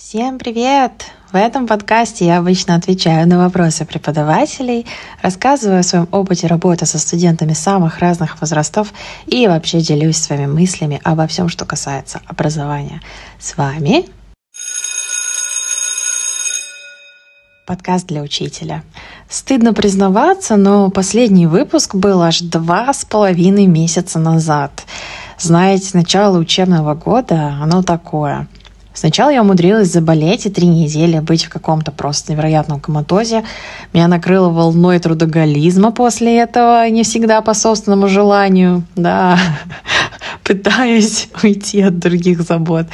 Всем привет! В этом подкасте я обычно отвечаю на вопросы преподавателей, рассказываю о своем опыте работы со студентами самых разных возрастов и вообще делюсь своими мыслями обо всем, что касается образования. С вами подкаст для учителя. Стыдно признаваться, но последний выпуск был аж два с половиной месяца назад. Знаете, начало учебного года, оно такое – Сначала я умудрилась заболеть и три недели быть в каком-то просто невероятном коматозе. Меня накрыло волной трудоголизма после этого, не всегда по собственному желанию. Да, пытаюсь уйти от других забот.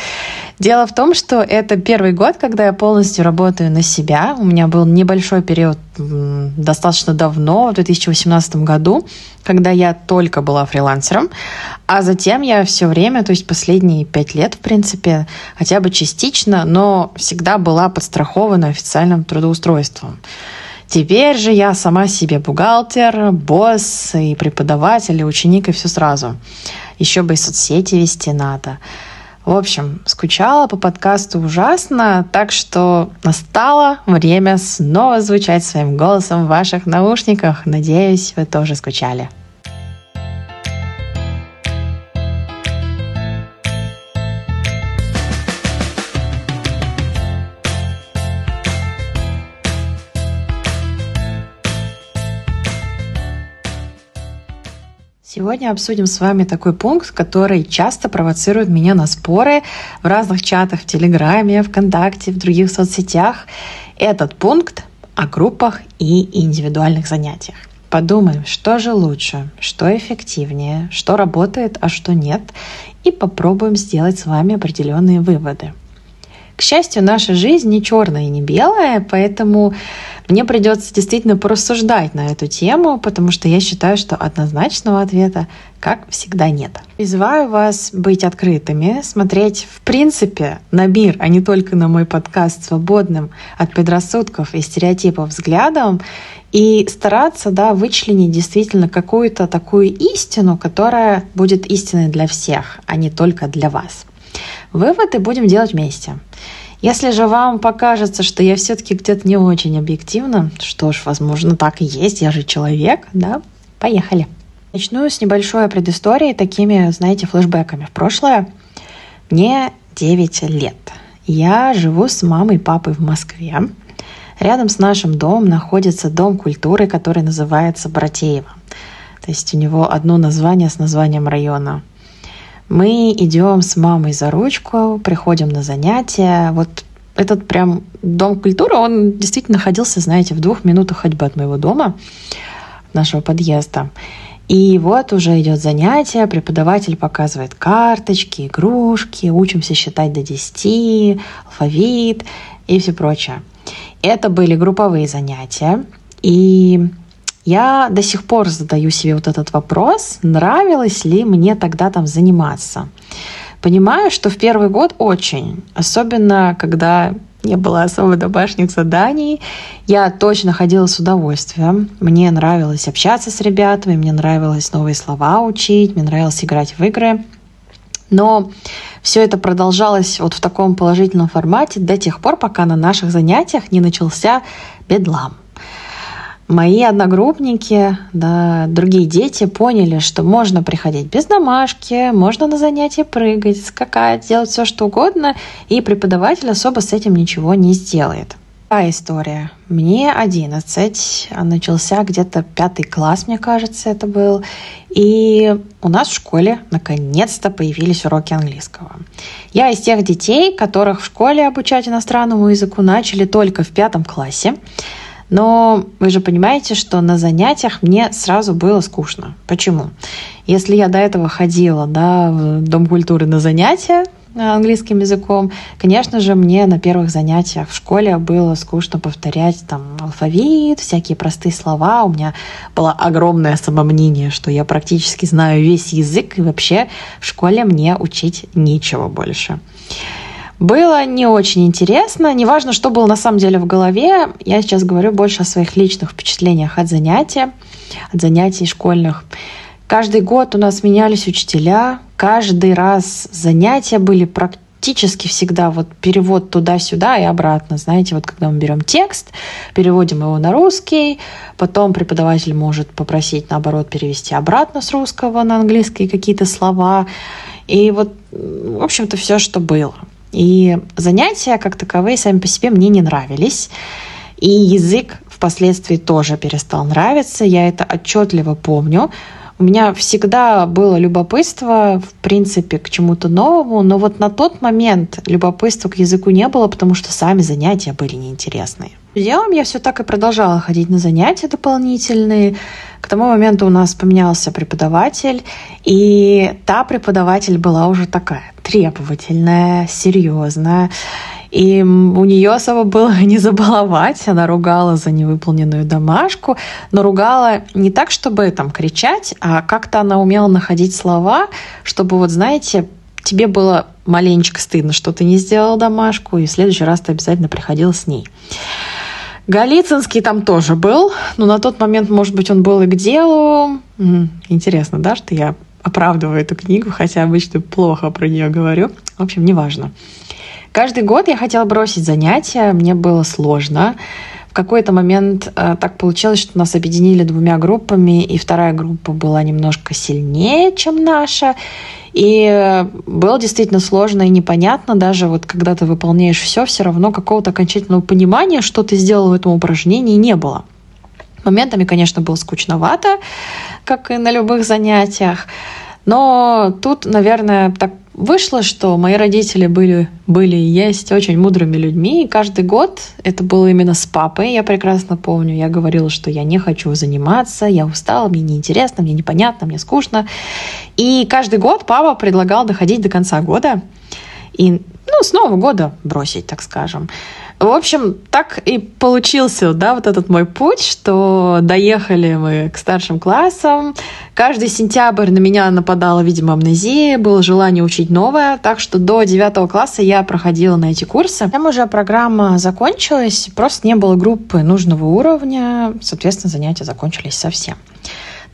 Дело в том, что это первый год, когда я полностью работаю на себя. У меня был небольшой период достаточно давно, в 2018 году, когда я только была фрилансером, а затем я все время, то есть последние пять лет, в принципе, хотя бы частично, но всегда была подстрахована официальным трудоустройством. Теперь же я сама себе бухгалтер, босс и преподаватель, и ученик, и все сразу. Еще бы и соцсети вести надо. В общем, скучала по подкасту ужасно, так что настало время снова звучать своим голосом в ваших наушниках. Надеюсь, вы тоже скучали. Сегодня обсудим с вами такой пункт, который часто провоцирует меня на споры в разных чатах в Телеграме, ВКонтакте, в других соцсетях. Этот пункт о группах и индивидуальных занятиях. Подумаем, что же лучше, что эффективнее, что работает, а что нет, и попробуем сделать с вами определенные выводы. К счастью, наша жизнь не черная и не белая, поэтому мне придется действительно порассуждать на эту тему, потому что я считаю, что однозначного ответа, как всегда, нет. Призываю вас быть открытыми, смотреть в принципе на мир, а не только на мой подкаст свободным от предрассудков и стереотипов взглядом и стараться да, вычленить действительно какую-то такую истину, которая будет истиной для всех, а не только для вас. Выводы будем делать вместе. Если же вам покажется, что я все-таки где-то не очень объективна, что ж, возможно, так и есть, я же человек, да, поехали. Начну с небольшой предыстории, такими, знаете, флешбеками в прошлое. Мне 9 лет. Я живу с мамой и папой в Москве. Рядом с нашим домом находится дом культуры, который называется Братеево. То есть у него одно название с названием района – мы идем с мамой за ручку, приходим на занятия. Вот этот прям дом культуры, он действительно находился, знаете, в двух минутах ходьбы от моего дома, нашего подъезда. И вот уже идет занятие, преподаватель показывает карточки, игрушки, учимся считать до 10, алфавит и все прочее. Это были групповые занятия, и я до сих пор задаю себе вот этот вопрос, нравилось ли мне тогда там заниматься. Понимаю, что в первый год очень, особенно когда не было особо домашних заданий. Я точно ходила с удовольствием. Мне нравилось общаться с ребятами, мне нравилось новые слова учить, мне нравилось играть в игры. Но все это продолжалось вот в таком положительном формате до тех пор, пока на наших занятиях не начался бедлам. Мои одногруппники, да, другие дети поняли, что можно приходить без домашки, можно на занятия прыгать, скакать, делать все что угодно, и преподаватель особо с этим ничего не сделает. Такая история. Мне 11, а начался где-то пятый класс, мне кажется, это был. И у нас в школе наконец-то появились уроки английского. Я из тех детей, которых в школе обучать иностранному языку начали только в пятом классе. Но вы же понимаете, что на занятиях мне сразу было скучно. Почему? Если я до этого ходила да, в Дом культуры на занятия английским языком, конечно же, мне на первых занятиях в школе было скучно повторять там алфавит, всякие простые слова. У меня было огромное самомнение, что я практически знаю весь язык, и вообще в школе мне учить нечего больше. Было не очень интересно. Неважно, что было на самом деле в голове. Я сейчас говорю больше о своих личных впечатлениях от занятия, от занятий школьных. Каждый год у нас менялись учителя. Каждый раз занятия были практически всегда вот перевод туда-сюда и обратно. Знаете, вот когда мы берем текст, переводим его на русский, потом преподаватель может попросить, наоборот, перевести обратно с русского на английский какие-то слова. И вот, в общем-то, все, что было. И занятия, как таковые, сами по себе мне не нравились. И язык впоследствии тоже перестал нравиться. Я это отчетливо помню. У меня всегда было любопытство, в принципе, к чему-то новому, но вот на тот момент любопытства к языку не было, потому что сами занятия были неинтересные. Делом я все так и продолжала ходить на занятия дополнительные. К тому моменту у нас поменялся преподаватель, и та преподаватель была уже такая требовательная, серьезная. И у нее особо было не забаловать. Она ругала за невыполненную домашку, но ругала не так, чтобы там кричать, а как-то она умела находить слова, чтобы вот, знаете, тебе было маленечко стыдно, что ты не сделал домашку, и в следующий раз ты обязательно приходил с ней. Голицынский там тоже был, но на тот момент, может быть, он был и к делу. Интересно, да, что я оправдываю эту книгу, хотя обычно плохо про нее говорю. В общем, неважно. Каждый год я хотела бросить занятия, мне было сложно. Какой-то момент э, так получилось, что нас объединили двумя группами, и вторая группа была немножко сильнее, чем наша. И было действительно сложно и непонятно, даже вот когда ты выполняешь все, все равно какого-то окончательного понимания, что ты сделал в этом упражнении, не было. Моментами, конечно, было скучновато, как и на любых занятиях. Но тут, наверное, так Вышло, что мои родители были, были и есть очень мудрыми людьми, и каждый год это было именно с папой, я прекрасно помню. Я говорила, что я не хочу заниматься, я устала, мне неинтересно, мне непонятно, мне скучно. И каждый год папа предлагал доходить до конца года и ну, с Нового года бросить, так скажем. В общем, так и получился, да, вот этот мой путь, что доехали мы к старшим классам. Каждый сентябрь на меня нападала, видимо, амнезия, было желание учить новое, так что до девятого класса я проходила на эти курсы. Там уже программа закончилась, просто не было группы нужного уровня, соответственно, занятия закончились совсем.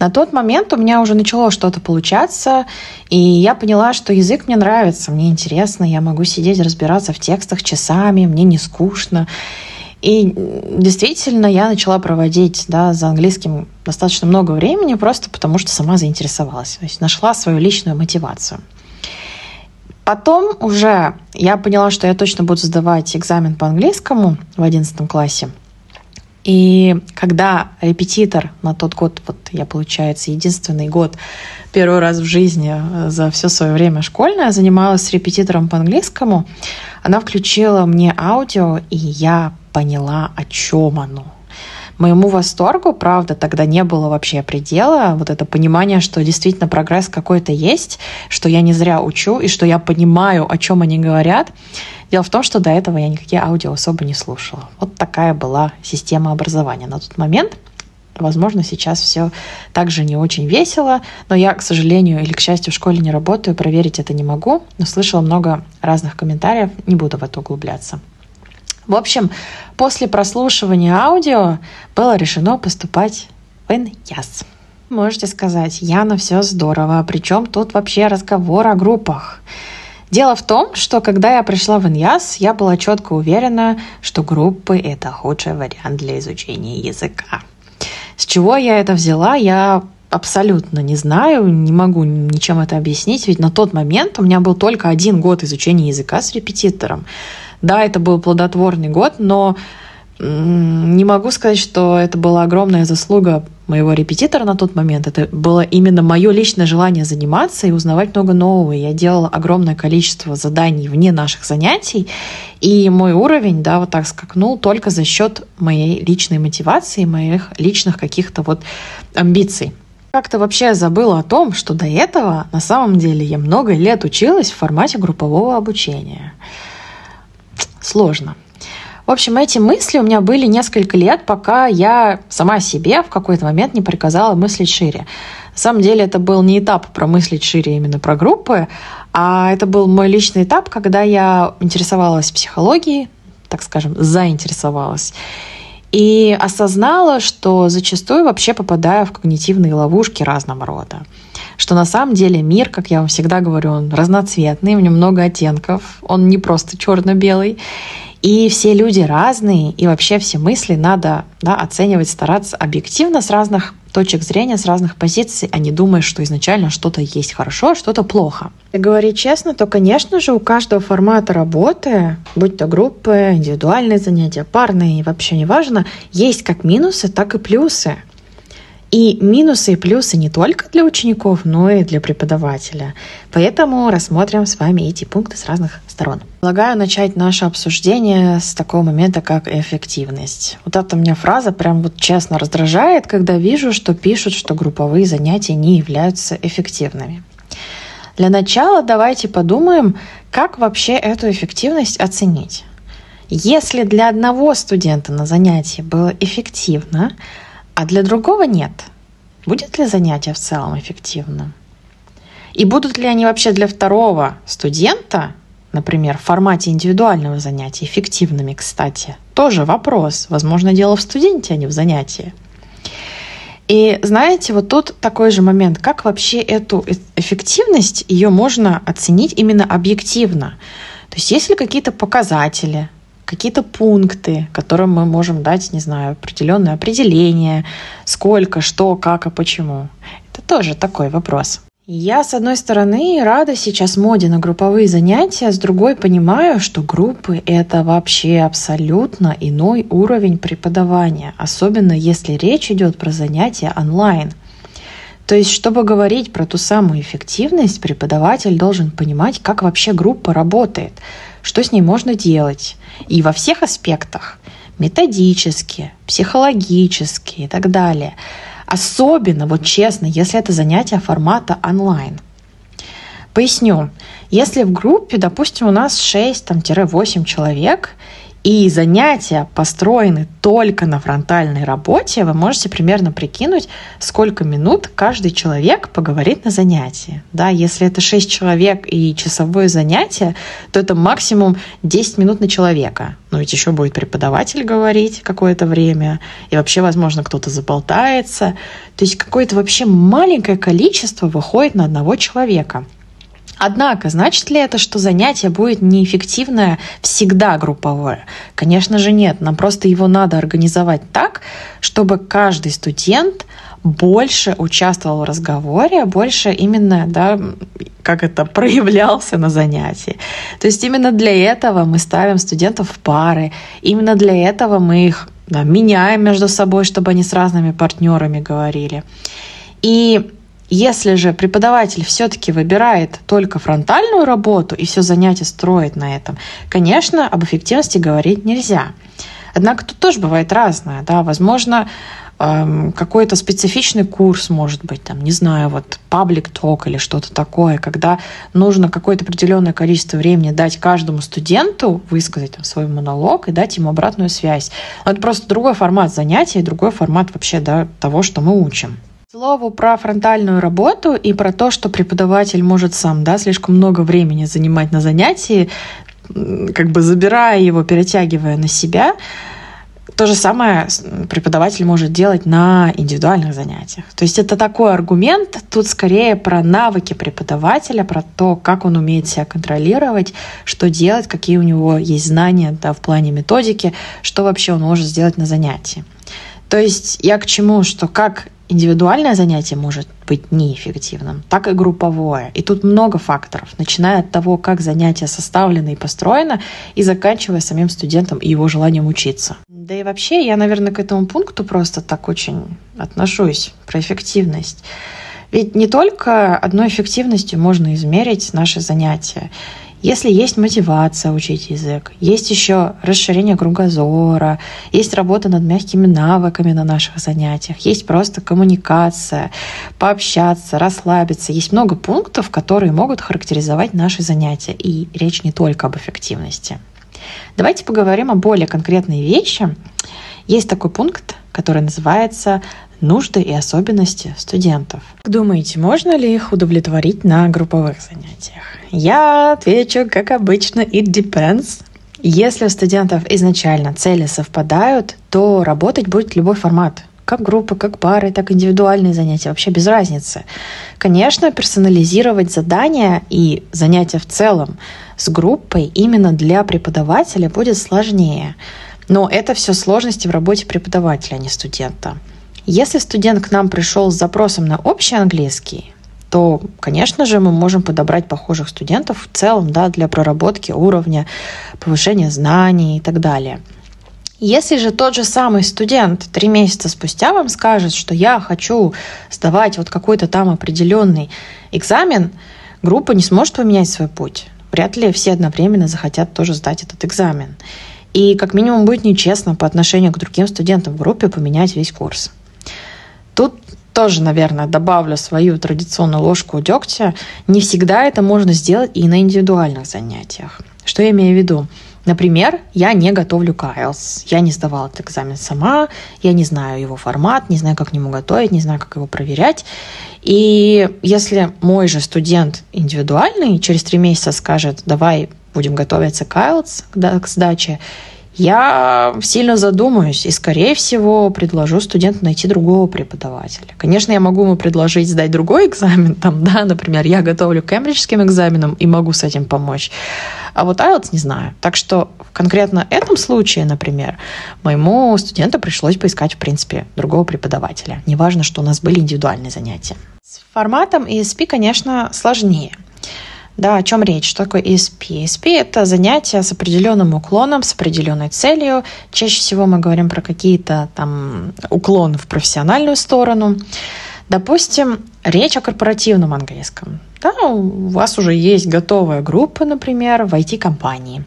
На тот момент у меня уже начало что-то получаться, и я поняла, что язык мне нравится, мне интересно, я могу сидеть, разбираться в текстах часами, мне не скучно. И действительно, я начала проводить да, за английским достаточно много времени, просто потому что сама заинтересовалась. То есть нашла свою личную мотивацию. Потом уже я поняла, что я точно буду сдавать экзамен по английскому в 11 классе. И когда репетитор на тот год, вот я, получается, единственный год, первый раз в жизни э, за все свое время школьное, занималась с репетитором по английскому, она включила мне аудио, и я поняла, о чем оно. Моему восторгу, правда, тогда не было вообще предела. Вот это понимание, что действительно прогресс какой-то есть, что я не зря учу, и что я понимаю, о чем они говорят. Дело в том, что до этого я никакие аудио особо не слушала. Вот такая была система образования на тот момент. Возможно, сейчас все также не очень весело, но я, к сожалению или к счастью, в школе не работаю, проверить это не могу, но слышала много разных комментариев, не буду в это углубляться. В общем, после прослушивания аудио было решено поступать в ИНЯС. Можете сказать, Яна, все здорово, причем тут вообще разговор о группах. Дело в том, что когда я пришла в ИНЯС, я была четко уверена, что группы — это худший вариант для изучения языка. С чего я это взяла, я абсолютно не знаю, не могу ничем это объяснить, ведь на тот момент у меня был только один год изучения языка с репетитором. Да, это был плодотворный год, но не могу сказать, что это была огромная заслуга моего репетитора на тот момент. Это было именно мое личное желание заниматься и узнавать много нового. Я делала огромное количество заданий вне наших занятий, и мой уровень, да, вот так скакнул только за счет моей личной мотивации, моих личных каких-то вот амбиций. Как-то вообще забыла о том, что до этого на самом деле я много лет училась в формате группового обучения. Сложно. В общем, эти мысли у меня были несколько лет, пока я сама себе в какой-то момент не приказала мыслить шире. На самом деле это был не этап промыслить шире именно про группы, а это был мой личный этап, когда я интересовалась психологией, так скажем, заинтересовалась. И осознала, что зачастую вообще попадаю в когнитивные ловушки разного рода. Что на самом деле мир, как я вам всегда говорю, он разноцветный, в нем много оттенков, он не просто черно-белый. И все люди разные, и вообще все мысли надо да, оценивать, стараться объективно с разных точек зрения, с разных позиций, а не думая, что изначально что-то есть хорошо, а что-то плохо. Говорить честно, то, конечно же, у каждого формата работы, будь то группы, индивидуальные занятия, парные, вообще неважно, есть как минусы, так и плюсы. И минусы и плюсы не только для учеников, но и для преподавателя. Поэтому рассмотрим с вами эти пункты с разных сторон. Предлагаю начать наше обсуждение с такого момента, как эффективность. Вот эта меня фраза прям вот честно раздражает, когда вижу, что пишут, что групповые занятия не являются эффективными. Для начала давайте подумаем, как вообще эту эффективность оценить. Если для одного студента на занятии было эффективно, а для другого нет. Будет ли занятие в целом эффективным? И будут ли они вообще для второго студента, например, в формате индивидуального занятия, эффективными, кстати? Тоже вопрос. Возможно, дело в студенте, а не в занятии. И знаете, вот тут такой же момент, как вообще эту э, эффективность, ее можно оценить именно объективно. То есть есть ли какие-то показатели, какие-то пункты, которым мы можем дать, не знаю, определенное определение, сколько, что, как и почему. Это тоже такой вопрос. Я, с одной стороны, рада сейчас моде на групповые занятия, с другой понимаю, что группы — это вообще абсолютно иной уровень преподавания, особенно если речь идет про занятия онлайн. То есть, чтобы говорить про ту самую эффективность, преподаватель должен понимать, как вообще группа работает, что с ней можно делать. И во всех аспектах методически, психологически и так далее. Особенно, вот честно, если это занятие формата онлайн. Поясню. Если в группе, допустим, у нас 6-8 человек, и занятия построены только на фронтальной работе, вы можете примерно прикинуть, сколько минут каждый человек поговорит на занятии. Да, если это 6 человек и часовое занятие, то это максимум 10 минут на человека. Но ведь еще будет преподаватель говорить какое-то время, и вообще, возможно, кто-то заболтается. То есть какое-то вообще маленькое количество выходит на одного человека. Однако, значит ли это, что занятие будет неэффективное всегда групповое? Конечно же нет. Нам просто его надо организовать так, чтобы каждый студент больше участвовал в разговоре, больше именно, да, как это, проявлялся на занятии. То есть именно для этого мы ставим студентов в пары, именно для этого мы их да, меняем между собой, чтобы они с разными партнерами говорили. И если же преподаватель все-таки выбирает только фронтальную работу и все занятие строит на этом, конечно, об эффективности говорить нельзя. Однако тут тоже бывает разное. Да? Возможно, эм, какой-то специфичный курс, может быть, там, не знаю, вот паблик ток или что-то такое, когда нужно какое-то определенное количество времени дать каждому студенту, высказать там, свой монолог и дать ему обратную связь. Но это просто другой формат занятия, другой формат вообще да, того, что мы учим слову про фронтальную работу и про то, что преподаватель может сам да, слишком много времени занимать на занятии, как бы забирая его, перетягивая на себя. То же самое преподаватель может делать на индивидуальных занятиях. То есть это такой аргумент, тут скорее про навыки преподавателя, про то, как он умеет себя контролировать, что делать, какие у него есть знания да, в плане методики, что вообще он может сделать на занятии. То есть я к чему, что как индивидуальное занятие может быть неэффективным, так и групповое. И тут много факторов, начиная от того, как занятие составлено и построено, и заканчивая самим студентом и его желанием учиться. Да и вообще, я, наверное, к этому пункту просто так очень отношусь, про эффективность. Ведь не только одной эффективностью можно измерить наши занятия. Если есть мотивация учить язык, есть еще расширение кругозора, есть работа над мягкими навыками на наших занятиях, есть просто коммуникация, пообщаться, расслабиться. Есть много пунктов, которые могут характеризовать наши занятия. И речь не только об эффективности. Давайте поговорим о более конкретной вещи. Есть такой пункт, который называется нужды и особенности студентов. Как думаете, можно ли их удовлетворить на групповых занятиях? Я отвечу, как обычно, it depends. Если у студентов изначально цели совпадают, то работать будет любой формат. Как группы, как пары, так индивидуальные занятия. Вообще без разницы. Конечно, персонализировать задания и занятия в целом с группой именно для преподавателя будет сложнее. Но это все сложности в работе преподавателя, а не студента. Если студент к нам пришел с запросом на общий английский, то, конечно же, мы можем подобрать похожих студентов в целом да, для проработки уровня, повышения знаний и так далее. Если же тот же самый студент три месяца спустя вам скажет, что я хочу сдавать вот какой-то там определенный экзамен, группа не сможет поменять свой путь. Вряд ли все одновременно захотят тоже сдать этот экзамен. И как минимум будет нечестно по отношению к другим студентам в группе поменять весь курс. Тут тоже, наверное, добавлю свою традиционную ложку дегтя. Не всегда это можно сделать и на индивидуальных занятиях. Что я имею в виду? Например, я не готовлю IELTS. Я не сдавала этот экзамен сама, я не знаю его формат, не знаю, как к нему готовить, не знаю, как его проверять. И если мой же студент индивидуальный через три месяца скажет, давай будем готовиться к IELTS, к сдаче, я сильно задумаюсь и, скорее всего, предложу студенту найти другого преподавателя. Конечно, я могу ему предложить сдать другой экзамен, там, да, например, я готовлю к кембриджским экзаменам и могу с этим помочь. А вот IELTS не знаю. Так что в конкретно этом случае, например, моему студенту пришлось поискать, в принципе, другого преподавателя. Неважно, что у нас были индивидуальные занятия. С форматом ESP, конечно, сложнее – да, о чем речь? Что такое ESP? ESP – это занятие с определенным уклоном, с определенной целью. Чаще всего мы говорим про какие-то там уклоны в профессиональную сторону. Допустим, речь о корпоративном английском. Да, у вас уже есть готовая группа, например, в IT-компании.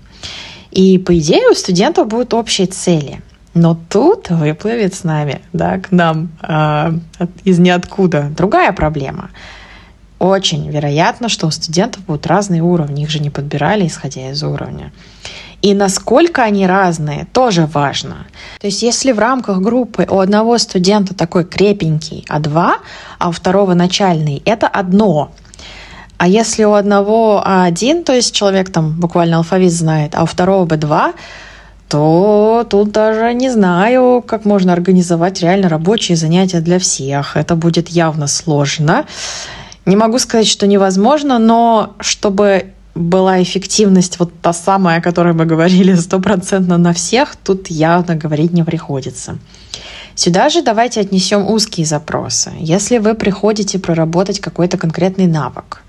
И, по идее, у студентов будут общие цели. Но тут выплывет с нами, да, к нам э, из ниоткуда другая проблема – очень вероятно, что у студентов будут разные уровни, их же не подбирали, исходя из уровня. И насколько они разные, тоже важно. То есть если в рамках группы у одного студента такой крепенький А2, а у второго начальный, это одно. А если у одного А1, то есть человек там буквально алфавит знает, а у второго Б2, то тут даже не знаю, как можно организовать реально рабочие занятия для всех. Это будет явно сложно. Не могу сказать, что невозможно, но чтобы была эффективность вот та самая, о которой мы говорили, стопроцентно на всех, тут явно говорить не приходится. Сюда же давайте отнесем узкие запросы. Если вы приходите проработать какой-то конкретный навык,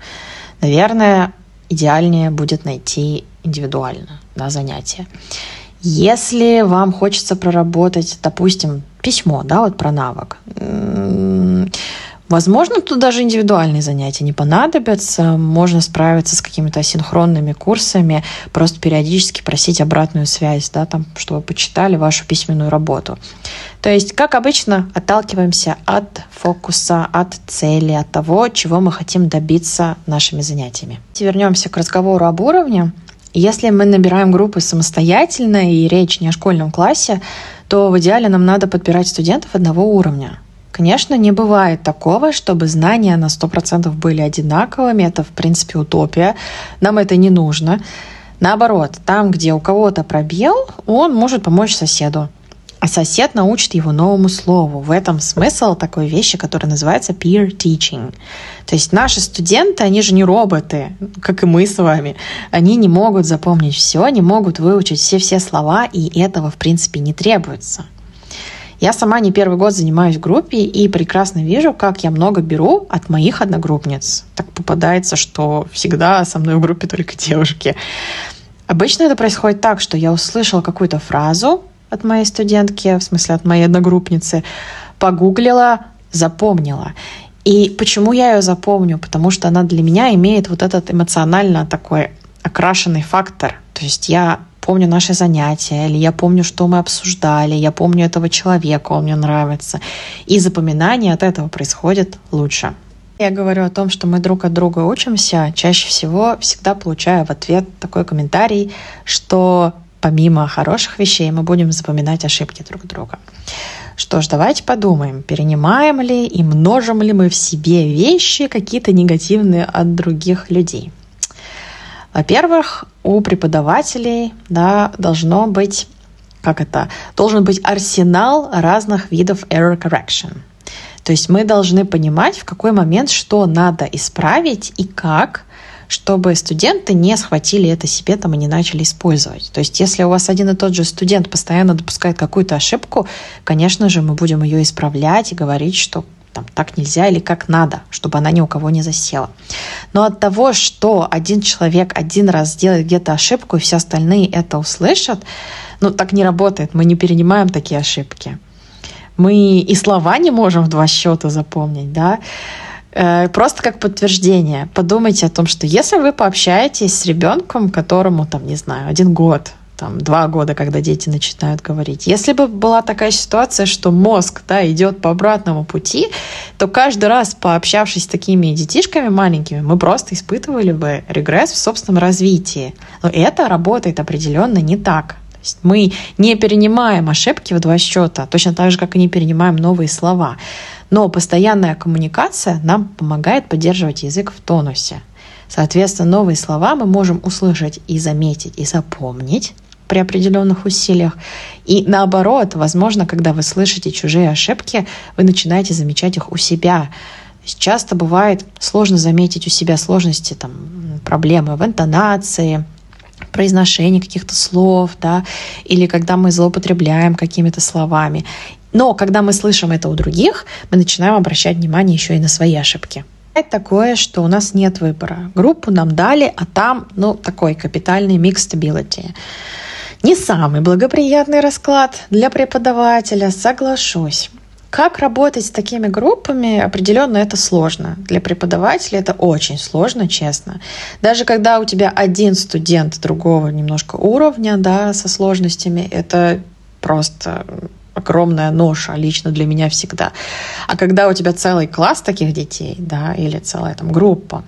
наверное, идеальнее будет найти индивидуально да, занятие. Если вам хочется проработать, допустим, письмо, да, вот про навык, Возможно, тут даже индивидуальные занятия не понадобятся. Можно справиться с какими-то асинхронными курсами, просто периодически просить обратную связь, да, там, чтобы почитали вашу письменную работу. То есть, как обычно, отталкиваемся от фокуса, от цели, от того, чего мы хотим добиться нашими занятиями. Вернемся к разговору об уровне. Если мы набираем группы самостоятельно и речь не о школьном классе, то в идеале нам надо подбирать студентов одного уровня. Конечно, не бывает такого, чтобы знания на 100% были одинаковыми. Это, в принципе, утопия. Нам это не нужно. Наоборот, там, где у кого-то пробел, он может помочь соседу. А сосед научит его новому слову. В этом смысл такой вещи, которая называется peer teaching. То есть наши студенты, они же не роботы, как и мы с вами. Они не могут запомнить все, не могут выучить все-все слова, и этого, в принципе, не требуется. Я сама не первый год занимаюсь в группе и прекрасно вижу, как я много беру от моих одногруппниц. Так попадается, что всегда со мной в группе только девушки. Обычно это происходит так, что я услышала какую-то фразу от моей студентки, в смысле от моей одногруппницы, погуглила, запомнила. И почему я ее запомню? Потому что она для меня имеет вот этот эмоционально такой окрашенный фактор. То есть я помню наши занятия, или я помню, что мы обсуждали, я помню этого человека, он мне нравится. И запоминание от этого происходит лучше. Я говорю о том, что мы друг от друга учимся, чаще всего всегда получаю в ответ такой комментарий, что помимо хороших вещей мы будем запоминать ошибки друг друга. Что ж, давайте подумаем, перенимаем ли и множим ли мы в себе вещи какие-то негативные от других людей. Во-первых, у преподавателей да, должно быть, как это, должен быть арсенал разных видов error correction. То есть мы должны понимать, в какой момент что надо исправить и как, чтобы студенты не схватили это себе там и не начали использовать. То есть если у вас один и тот же студент постоянно допускает какую-то ошибку, конечно же, мы будем ее исправлять и говорить, что там, так нельзя или как надо, чтобы она ни у кого не засела. Но от того, что один человек один раз сделает где-то ошибку, и все остальные это услышат, ну, так не работает. Мы не перенимаем такие ошибки. Мы и слова не можем в два счета запомнить, да. Э, просто как подтверждение. Подумайте о том, что если вы пообщаетесь с ребенком, которому, там, не знаю, один год, там, два года, когда дети начинают говорить. Если бы была такая ситуация, что мозг да, идет по обратному пути, то каждый раз, пообщавшись с такими детишками маленькими, мы просто испытывали бы регресс в собственном развитии. Но это работает определенно не так. То есть мы не перенимаем ошибки в два счета, точно так же, как и не перенимаем новые слова. Но постоянная коммуникация нам помогает поддерживать язык в тонусе. Соответственно, новые слова мы можем услышать и заметить, и запомнить при определенных усилиях. И наоборот, возможно, когда вы слышите чужие ошибки, вы начинаете замечать их у себя. Часто бывает сложно заметить у себя сложности, там, проблемы в интонации, произношении каких-то слов, да, или когда мы злоупотребляем какими-то словами. Но когда мы слышим это у других, мы начинаем обращать внимание еще и на свои ошибки. Это такое, что у нас нет выбора. Группу нам дали, а там, ну, такой капитальный микс stability. Не самый благоприятный расклад для преподавателя, соглашусь. Как работать с такими группами, определенно это сложно. Для преподавателя это очень сложно, честно. Даже когда у тебя один студент другого немножко уровня, да, со сложностями, это просто огромная ноша лично для меня всегда. А когда у тебя целый класс таких детей, да, или целая там группа,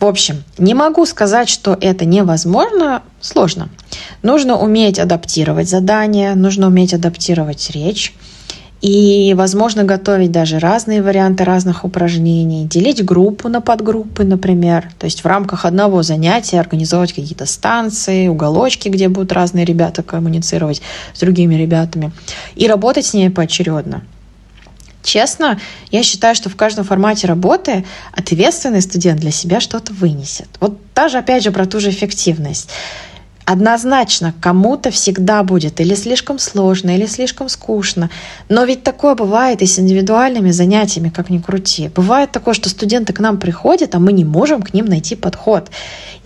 в общем, не могу сказать, что это невозможно, сложно. Нужно уметь адаптировать задания, нужно уметь адаптировать речь. И, возможно, готовить даже разные варианты разных упражнений, делить группу на подгруппы, например. То есть в рамках одного занятия организовать какие-то станции, уголочки, где будут разные ребята коммуницировать с другими ребятами. И работать с ними поочередно. Честно, я считаю, что в каждом формате работы ответственный студент для себя что-то вынесет. Вот даже, опять же, про ту же эффективность. Однозначно, кому-то всегда будет или слишком сложно, или слишком скучно. Но ведь такое бывает и с индивидуальными занятиями, как ни крути. Бывает такое, что студенты к нам приходят, а мы не можем к ним найти подход.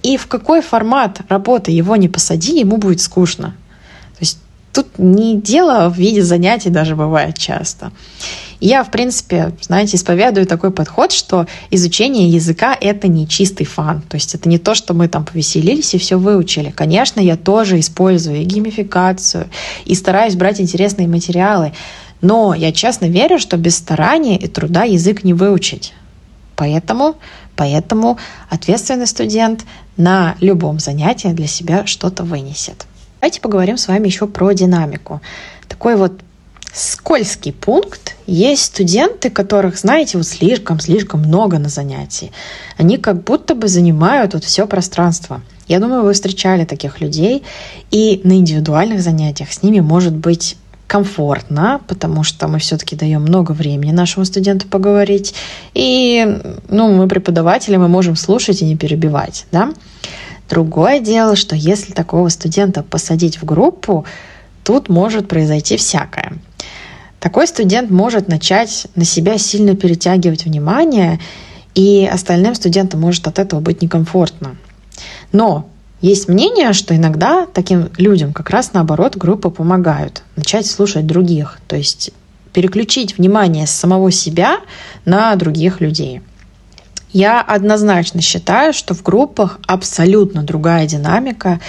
И в какой формат работы его не посади, ему будет скучно. Тут не дело в виде занятий даже бывает часто. Я, в принципе, знаете, исповедую такой подход, что изучение языка — это не чистый фан. То есть это не то, что мы там повеселились и все выучили. Конечно, я тоже использую и геймификацию, и стараюсь брать интересные материалы. Но я честно верю, что без старания и труда язык не выучить. Поэтому, поэтому ответственный студент на любом занятии для себя что-то вынесет. Давайте поговорим с вами еще про динамику. Такой вот скользкий пункт. Есть студенты, которых, знаете, вот слишком-слишком много на занятии. Они как будто бы занимают вот все пространство. Я думаю, вы встречали таких людей, и на индивидуальных занятиях с ними может быть комфортно, потому что мы все-таки даем много времени нашему студенту поговорить. И ну, мы преподаватели, мы можем слушать и не перебивать. Да? Другое дело, что если такого студента посадить в группу, тут может произойти всякое. Такой студент может начать на себя сильно перетягивать внимание, и остальным студентам может от этого быть некомфортно. Но есть мнение, что иногда таким людям как раз наоборот группы помогают начать слушать других, то есть переключить внимание с самого себя на других людей. Я однозначно считаю, что в группах абсолютно другая динамика,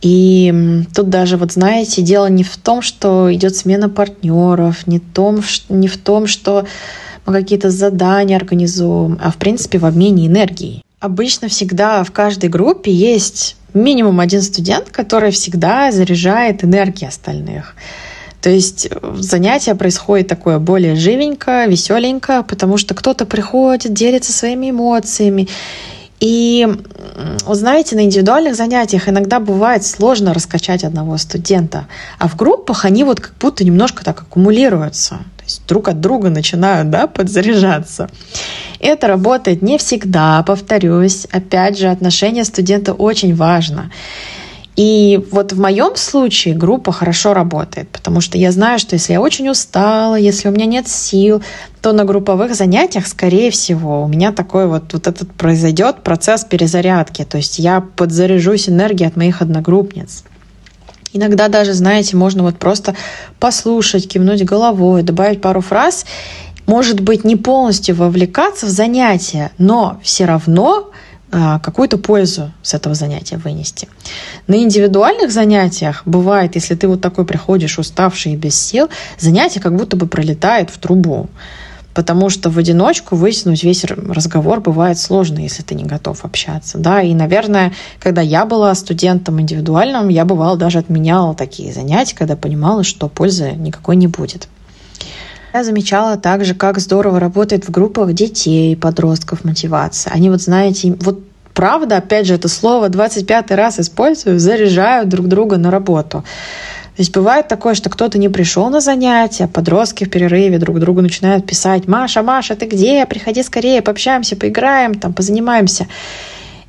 и тут даже, вот знаете, дело не в том, что идет смена партнеров, не, том, не в том, что мы какие-то задания организуем, а в принципе в обмене энергией. Обычно всегда в каждой группе есть минимум один студент, который всегда заряжает энергией остальных. То есть э, занятие происходит такое более живенько, веселенько, потому что кто-то приходит, делится своими эмоциями. И, знаете, на индивидуальных занятиях иногда бывает сложно раскачать одного студента, а в группах они вот как будто немножко так аккумулируются, то есть друг от друга начинают да, подзаряжаться. Это работает не всегда, повторюсь. Опять же, отношение студента очень важно. И вот в моем случае группа хорошо работает, потому что я знаю, что если я очень устала, если у меня нет сил, то на групповых занятиях, скорее всего, у меня такой вот, вот этот произойдет процесс перезарядки. То есть я подзаряжусь энергией от моих одногруппниц. Иногда даже, знаете, можно вот просто послушать, кивнуть головой, добавить пару фраз, может быть, не полностью вовлекаться в занятия, но все равно какую-то пользу с этого занятия вынести. На индивидуальных занятиях бывает, если ты вот такой приходишь уставший и без сил, занятие как будто бы пролетает в трубу. Потому что в одиночку вытянуть весь разговор бывает сложно, если ты не готов общаться. Да? И, наверное, когда я была студентом индивидуальным, я бывала даже отменяла такие занятия, когда понимала, что пользы никакой не будет. Я замечала также, как здорово работает в группах детей, подростков мотивация. Они вот, знаете, вот правда, опять же, это слово 25 раз использую, заряжают друг друга на работу. То есть бывает такое, что кто-то не пришел на занятия, подростки в перерыве друг другу начинают писать «Маша, Маша, ты где? Приходи скорее, пообщаемся, поиграем, там, позанимаемся».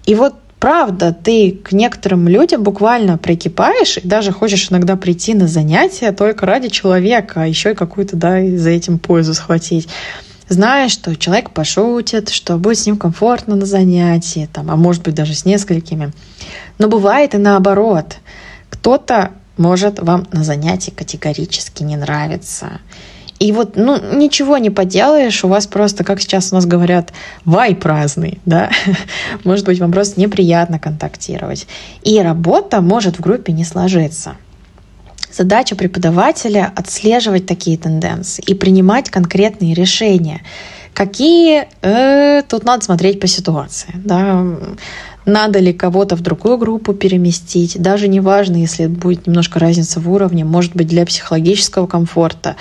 И вот правда, ты к некоторым людям буквально прикипаешь и даже хочешь иногда прийти на занятия только ради человека, а еще и какую-то, да, за этим пользу схватить зная, что человек пошутит, что будет с ним комфортно на занятии, там, а может быть даже с несколькими. Но бывает и наоборот. Кто-то может вам на занятии категорически не нравиться. И вот, ну, ничего не поделаешь, у вас просто, как сейчас у нас говорят, вай праздный, да? Может быть, вам просто неприятно контактировать. И работа может в группе не сложиться. Задача преподавателя — отслеживать такие тенденции и принимать конкретные решения. Какие? Э, тут надо смотреть по ситуации. Да? Надо ли кого-то в другую группу переместить? Даже неважно, если будет немножко разница в уровне, может быть, для психологического комфорта.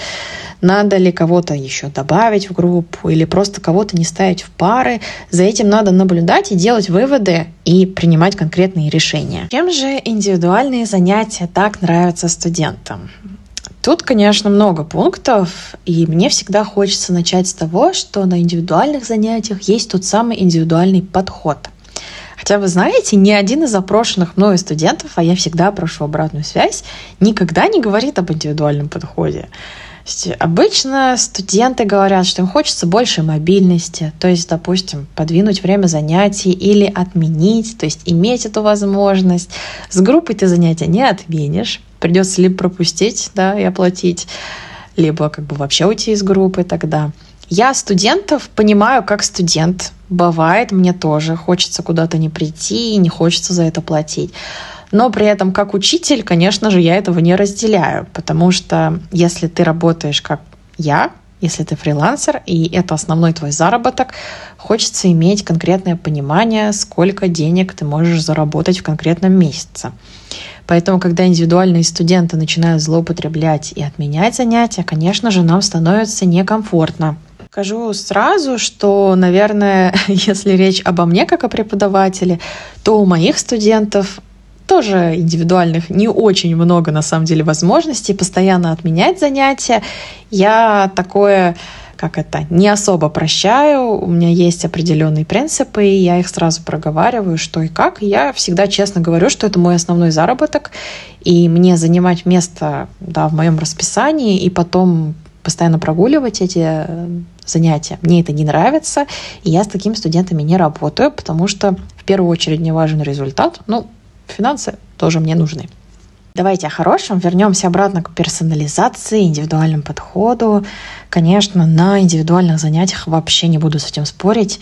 Надо ли кого-то еще добавить в группу или просто кого-то не ставить в пары. За этим надо наблюдать и делать выводы и принимать конкретные решения. Чем же индивидуальные занятия так нравятся студентам? Тут, конечно, много пунктов, и мне всегда хочется начать с того, что на индивидуальных занятиях есть тот самый индивидуальный подход – Хотя, вы знаете, ни один из запрошенных мною студентов, а я всегда прошу обратную связь, никогда не говорит об индивидуальном подходе. Обычно студенты говорят, что им хочется больше мобильности, то есть, допустим, подвинуть время занятий или отменить, то есть иметь эту возможность. С группой ты занятия не отменишь, придется либо пропустить, да, и оплатить, либо как бы вообще уйти из группы тогда. Я студентов понимаю как студент. Бывает, мне тоже хочется куда-то не прийти и не хочется за это платить. Но при этом как учитель, конечно же, я этого не разделяю, потому что если ты работаешь как я, если ты фрилансер, и это основной твой заработок, хочется иметь конкретное понимание, сколько денег ты можешь заработать в конкретном месяце. Поэтому, когда индивидуальные студенты начинают злоупотреблять и отменять занятия, конечно же, нам становится некомфортно. Скажу сразу, что, наверное, если речь обо мне как о преподавателе, то у моих студентов тоже индивидуальных не очень много на самом деле возможностей постоянно отменять занятия. Я такое как это, не особо прощаю, у меня есть определенные принципы, и я их сразу проговариваю, что и как. Я всегда честно говорю, что это мой основной заработок, и мне занимать место да, в моем расписании, и потом постоянно прогуливать эти э, занятия. Мне это не нравится, и я с такими студентами не работаю, потому что в первую очередь мне важен результат. Ну, финансы тоже мне нужны. Давайте о хорошем. Вернемся обратно к персонализации, индивидуальному подходу. Конечно, на индивидуальных занятиях вообще не буду с этим спорить.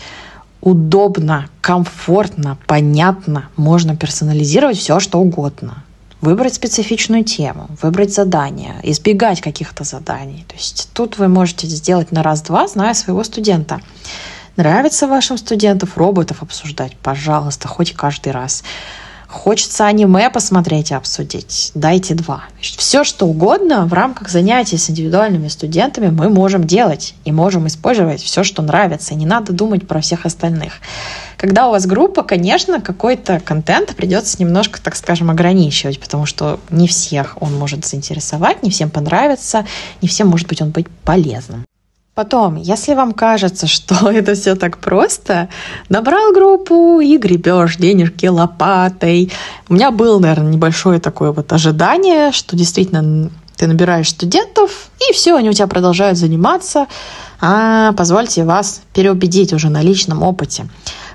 Удобно, комфортно, понятно. Можно персонализировать все, что угодно выбрать специфичную тему, выбрать задание, избегать каких-то заданий. То есть тут вы можете сделать на раз-два, зная своего студента. Нравится вашим студентам роботов обсуждать? Пожалуйста, хоть каждый раз. Хочется аниме посмотреть и обсудить. Дайте два. Все, что угодно в рамках занятий с индивидуальными студентами мы можем делать и можем использовать все, что нравится. И не надо думать про всех остальных. Когда у вас группа, конечно, какой-то контент придется немножко, так скажем, ограничивать, потому что не всех он может заинтересовать, не всем понравится, не всем может быть он быть полезным. Потом, если вам кажется, что это все так просто, набрал группу и гребешь денежки лопатой. У меня было, наверное, небольшое такое вот ожидание, что действительно ты набираешь студентов, и все, они у тебя продолжают заниматься. А позвольте вас переубедить уже на личном опыте.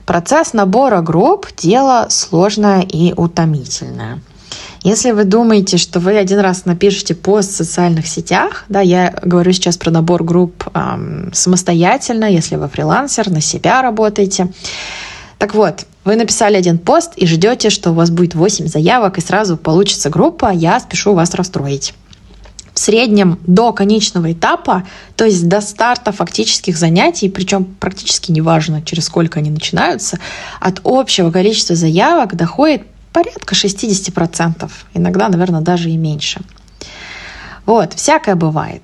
Процесс набора групп – дело сложное и утомительное. Если вы думаете, что вы один раз напишете пост в социальных сетях, да, я говорю сейчас про набор групп эм, самостоятельно, если вы фрилансер, на себя работаете. Так вот, вы написали один пост и ждете, что у вас будет 8 заявок и сразу получится группа, я спешу вас расстроить. В среднем до конечного этапа, то есть до старта фактических занятий, причем практически неважно, через сколько они начинаются, от общего количества заявок доходит порядка 60%, иногда, наверное, даже и меньше. Вот, всякое бывает.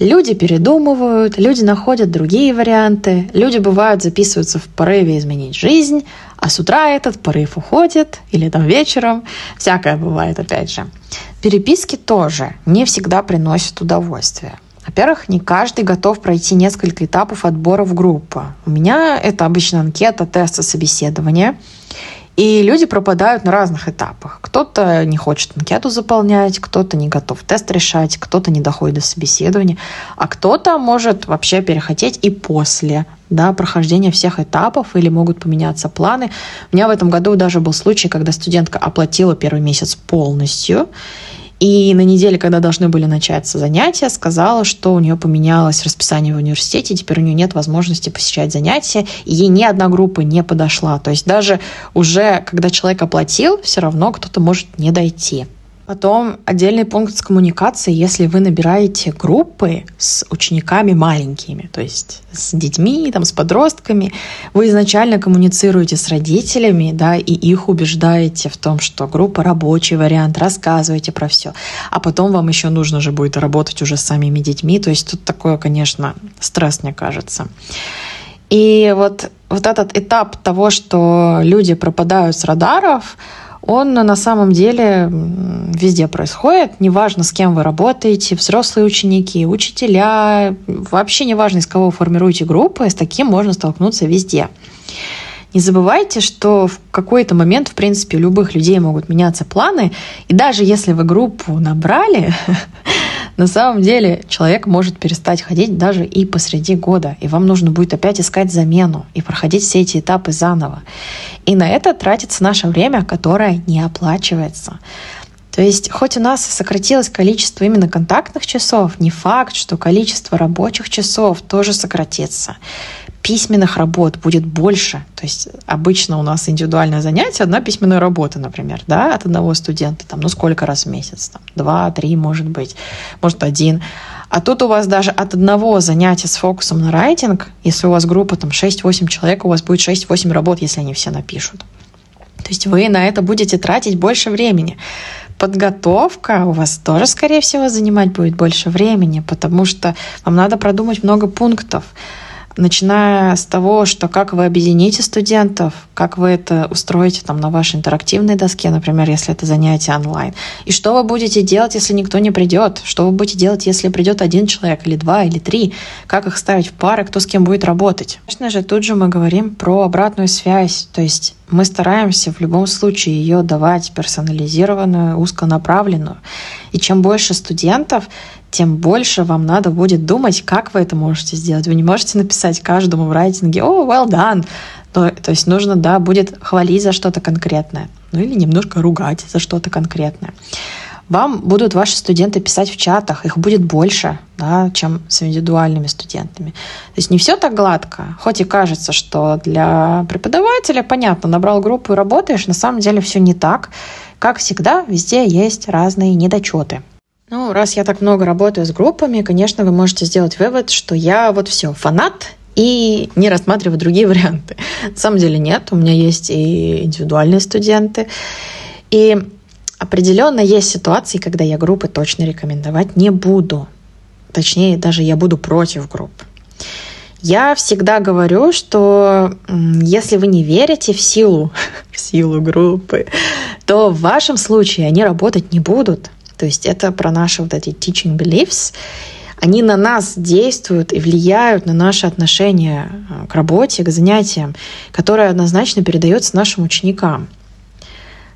Люди передумывают, люди находят другие варианты, люди бывают записываются в порыве изменить жизнь, а с утра этот порыв уходит, или там вечером, всякое бывает опять же. Переписки тоже не всегда приносят удовольствие. Во-первых, не каждый готов пройти несколько этапов отбора в группу. У меня это обычно анкета, тесты, собеседование. И люди пропадают на разных этапах. Кто-то не хочет анкету заполнять, кто-то не готов тест решать, кто-то не доходит до собеседования, а кто-то может вообще перехотеть и после да, прохождения всех этапов или могут поменяться планы. У меня в этом году даже был случай, когда студентка оплатила первый месяц полностью, и на неделе, когда должны были начаться занятия, сказала, что у нее поменялось расписание в университете, теперь у нее нет возможности посещать занятия, и ей ни одна группа не подошла. То есть даже уже, когда человек оплатил, все равно кто-то может не дойти. Потом отдельный пункт с коммуникацией, если вы набираете группы с учениками маленькими, то есть с детьми, там, с подростками, вы изначально коммуницируете с родителями, да, и их убеждаете в том, что группа рабочий вариант, рассказываете про все. А потом вам еще нужно же будет работать уже с самими детьми, то есть тут такое, конечно, стресс, мне кажется. И вот, вот этот этап того, что люди пропадают с радаров, он на самом деле везде происходит. Неважно, с кем вы работаете, взрослые ученики, учителя, вообще неважно, из кого вы формируете группы, с таким можно столкнуться везде. Не забывайте, что в какой-то момент, в принципе, у любых людей могут меняться планы, и даже если вы группу набрали, на самом деле человек может перестать ходить даже и посреди года, и вам нужно будет опять искать замену и проходить все эти этапы заново. И на это тратится наше время, которое не оплачивается. То есть, хоть у нас сократилось количество именно контактных часов, не факт, что количество рабочих часов тоже сократится письменных работ будет больше. То есть обычно у нас индивидуальное занятие, одна письменная работа, например, да, от одного студента, там, ну сколько раз в месяц, там, два, три, может быть, может один. А тут у вас даже от одного занятия с фокусом на райтинг, если у вас группа там 6-8 человек, у вас будет 6-8 работ, если они все напишут. То есть вы на это будете тратить больше времени. Подготовка у вас тоже, скорее всего, занимать будет больше времени, потому что вам надо продумать много пунктов начиная с того, что как вы объедините студентов, как вы это устроите там на вашей интерактивной доске, например, если это занятие онлайн, и что вы будете делать, если никто не придет, что вы будете делать, если придет один человек или два или три, как их ставить в пары, кто с кем будет работать. Конечно же, тут же мы говорим про обратную связь, то есть мы стараемся в любом случае ее давать персонализированную, узконаправленную. И чем больше студентов, тем больше вам надо будет думать, как вы это можете сделать. Вы не можете написать каждому в райтинге «О, oh, well done!» то, то есть нужно, да, будет хвалить за что-то конкретное. Ну или немножко ругать за что-то конкретное. Вам будут ваши студенты писать в чатах, их будет больше, да, чем с индивидуальными студентами. То есть не все так гладко, хоть и кажется, что для преподавателя, понятно, набрал группу и работаешь, на самом деле все не так. Как всегда, везде есть разные недочеты. Ну, раз я так много работаю с группами, конечно, вы можете сделать вывод, что я вот все, фанат и не рассматривать другие варианты. На самом деле нет, у меня есть и индивидуальные студенты. И определенно есть ситуации, когда я группы точно рекомендовать не буду. Точнее, даже я буду против групп. Я всегда говорю, что если вы не верите в силу, в силу группы, то в вашем случае они работать не будут. То есть это про наши вот эти teaching beliefs. Они на нас действуют и влияют на наши отношения э, к работе, к занятиям, которые однозначно передаются нашим ученикам.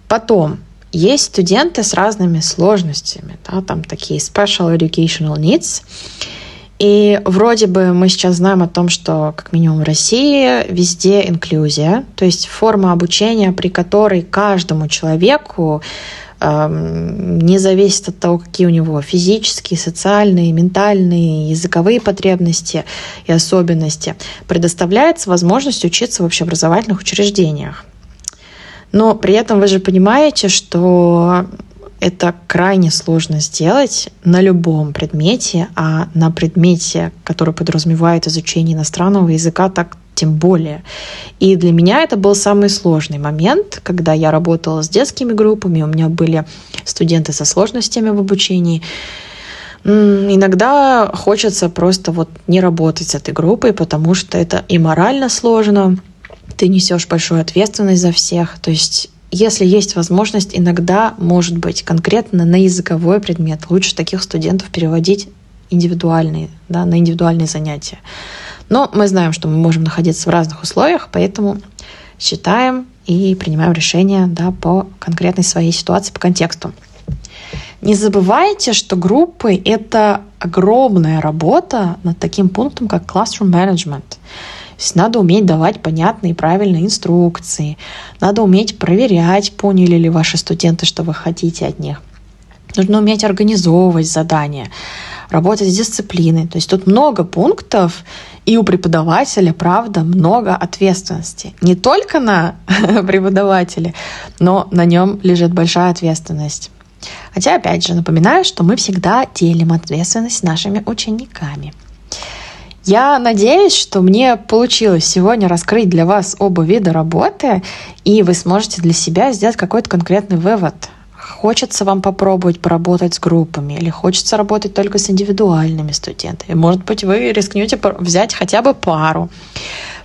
Потом, есть студенты с разными сложностями, да, там такие special educational needs, и вроде бы мы сейчас знаем о том, что как минимум в России везде инклюзия, то есть форма обучения, при которой каждому человеку не зависит от того, какие у него физические, социальные, ментальные, языковые потребности и особенности, предоставляется возможность учиться в общеобразовательных учреждениях. Но при этом вы же понимаете, что это крайне сложно сделать на любом предмете, а на предмете, который подразумевает изучение иностранного языка, так тем более. И для меня это был самый сложный момент, когда я работала с детскими группами, у меня были студенты со сложностями в обучении. Иногда хочется просто вот не работать с этой группой, потому что это и морально сложно, ты несешь большую ответственность за всех. То есть если есть возможность, иногда, может быть, конкретно на языковой предмет лучше таких студентов переводить индивидуальные, да, на индивидуальные занятия. Но мы знаем, что мы можем находиться в разных условиях, поэтому считаем и принимаем решения да, по конкретной своей ситуации, по контексту. Не забывайте, что группы — это огромная работа над таким пунктом, как classroom management — то есть надо уметь давать понятные и правильные инструкции, надо уметь проверять, поняли ли ваши студенты, что вы хотите от них. Нужно уметь организовывать задания, работать с дисциплиной. То есть тут много пунктов, и у преподавателя, правда, много ответственности. Не только на преподавателе, но на нем лежит большая ответственность. Хотя, опять же, напоминаю, что мы всегда делим ответственность с нашими учениками. Я надеюсь, что мне получилось сегодня раскрыть для вас оба вида работы, и вы сможете для себя сделать какой-то конкретный вывод. Хочется вам попробовать поработать с группами или хочется работать только с индивидуальными студентами. Может быть, вы рискнете взять хотя бы пару.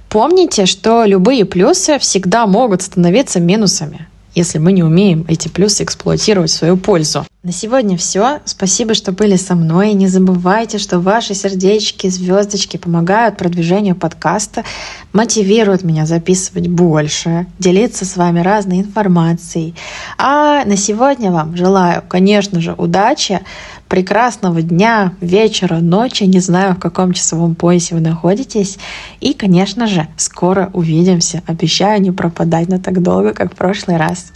Помните, что любые плюсы всегда могут становиться минусами если мы не умеем эти плюсы эксплуатировать в свою пользу. На сегодня все. Спасибо, что были со мной. Не забывайте, что ваши сердечки, звездочки помогают продвижению подкаста, мотивируют меня записывать больше, делиться с вами разной информацией. А на сегодня вам желаю, конечно же, удачи, прекрасного дня, вечера, ночи, не знаю, в каком часовом поясе вы находитесь. И, конечно же, скоро увидимся. Обещаю не пропадать на так долго, как в прошлый раз.